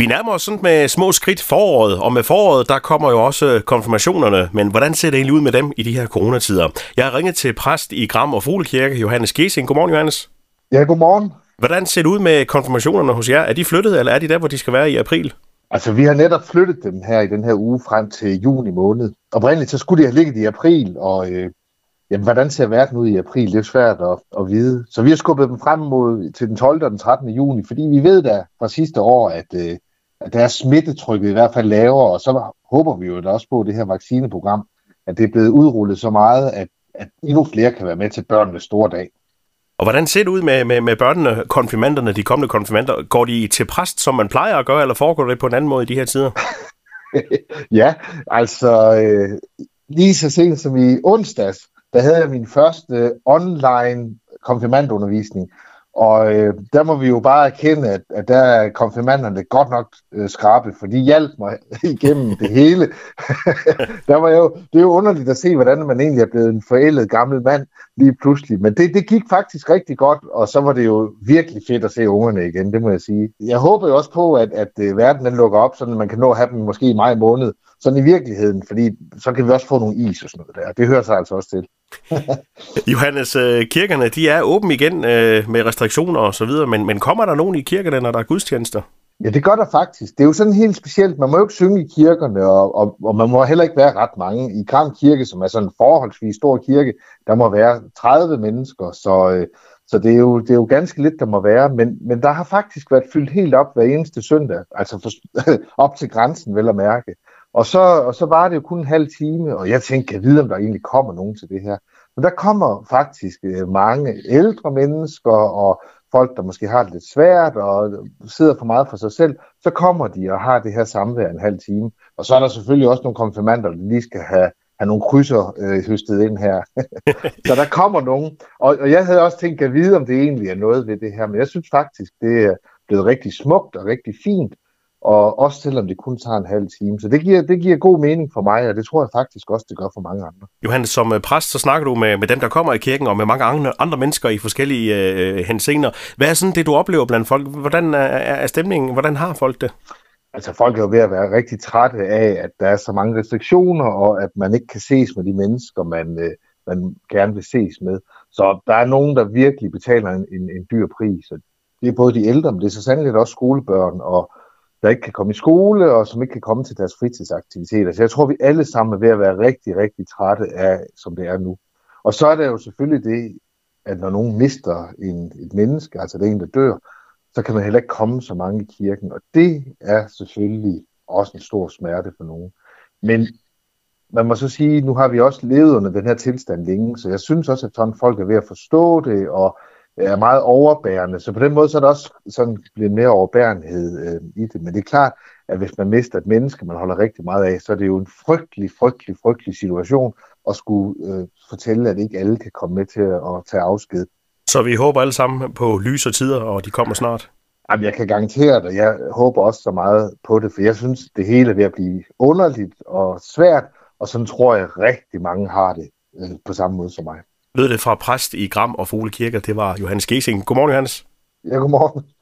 Vi nærmer os sådan med små skridt foråret, og med foråret, der kommer jo også konfirmationerne. Men hvordan ser det egentlig ud med dem i de her coronatider? Jeg har ringet til præst i Gram og Fuglekirke, Johannes Gesing. Godmorgen, Johannes. Ja, godmorgen. Hvordan ser det ud med konfirmationerne hos jer? Er de flyttet, eller er de der, hvor de skal være i april? Altså, vi har netop flyttet dem her i den her uge frem til juni måned. Oprindeligt så skulle de have ligget i april, og øh, jamen, hvordan ser verden ud i april? Det er svært at, at vide. Så vi har skubbet dem frem mod til den 12. og den 13. juni, fordi vi ved da fra sidste år, at, øh, at der er smittetrykket i hvert fald lavere, og så håber vi jo da også på det her vaccineprogram, at det er blevet udrullet så meget, at, at endnu flere kan være med til børnenes store dag. Og hvordan ser det ud med, med, med børnene, konfirmanderne, de kommende konfirmander? Går de til præst, som man plejer at gøre, eller foregår det på en anden måde i de her tider? ja, altså øh, lige så sent som i onsdags, der havde jeg min første online konfirmandundervisning, og øh, der må vi jo bare erkende, at, at der er konfirmanderne godt nok øh, skrabe, for de hjalp mig igennem det hele. der var jo, det er jo underligt at se, hvordan man egentlig er blevet en forældet gammel mand lige pludselig. Men det, det gik faktisk rigtig godt, og så var det jo virkelig fedt at se ungerne igen, det må jeg sige. Jeg håber jo også på, at, at øh, verden den lukker op, så man kan nå at have dem måske i maj måned, sådan i virkeligheden, fordi så kan vi også få nogle is og sådan noget der. Det hører sig altså også til. Johannes, øh, kirkerne de er åbne igen øh, med restriktioner og så videre, men, men kommer der nogen i kirkerne, når der er gudstjenester? Ja, det gør der faktisk. Det er jo sådan helt specielt. Man må jo ikke synge i kirkerne, og, og, og man må heller ikke være ret mange. I Kram Kirke, som er sådan en forholdsvis stor kirke, der må være 30 mennesker, så, øh, så det, er jo, det er jo ganske lidt, der må være. Men, men der har faktisk været fyldt helt op hver eneste søndag, altså for, op til grænsen, vel at mærke. Og så, og så var det jo kun en halv time, og jeg tænkte, jeg vide, om der egentlig kommer nogen til det her. Men der kommer faktisk øh, mange ældre mennesker, og folk, der måske har det lidt svært, og sidder for meget for sig selv, så kommer de og har det her samvær en halv time. Og så er der selvfølgelig også nogle konfirmander, der lige skal have, have nogle krydser øh, høstet ind her. så der kommer nogen. Og, og jeg havde også tænkt at vide, om det egentlig er noget ved det her, men jeg synes faktisk, det er blevet rigtig smukt og rigtig fint, og også selvom det kun tager en halv time. Så det giver, det giver god mening for mig, og det tror jeg faktisk også, det gør for mange andre. Johannes, som øh, præst, så snakker du med, med dem, der kommer i kirken, og med mange andre, andre mennesker i forskellige øh, henseender. Hvad er sådan det, du oplever blandt folk? Hvordan er, er stemningen? Hvordan har folk det? Altså folk er jo ved at være rigtig trætte af, at der er så mange restriktioner, og at man ikke kan ses med de mennesker, man, øh, man gerne vil ses med. Så der er nogen, der virkelig betaler en, en, en dyr pris. Og det er både de ældre, men det er så sandelig også skolebørn og der ikke kan komme i skole, og som ikke kan komme til deres fritidsaktiviteter. Så jeg tror, vi alle sammen er ved at være rigtig, rigtig trætte af, som det er nu. Og så er der jo selvfølgelig det, at når nogen mister en, et menneske, altså det er en, der dør, så kan man heller ikke komme så mange i kirken. Og det er selvfølgelig også en stor smerte for nogen. Men man må så sige, nu har vi også levet under den her tilstand længe, så jeg synes også, at sådan folk er ved at forstå det, og er meget overbærende. Så på den måde så er der også sådan blevet mere overbærenhed øh, i det. Men det er klart, at hvis man mister et menneske, man holder rigtig meget af, så er det jo en frygtelig, frygtelig, frygtelig situation at skulle øh, fortælle, at ikke alle kan komme med til at, at tage afsked. Så vi håber alle sammen på lys og tider, og de kommer snart? Jamen, jeg kan garantere det. Jeg håber også så meget på det, for jeg synes, det hele er ved at blive underligt og svært, og sådan tror jeg rigtig mange har det øh, på samme måde som mig lød det fra præst i Gram og Fugle Kirke. Det var Johannes Gesing. Godmorgen, Johannes. Ja, godmorgen.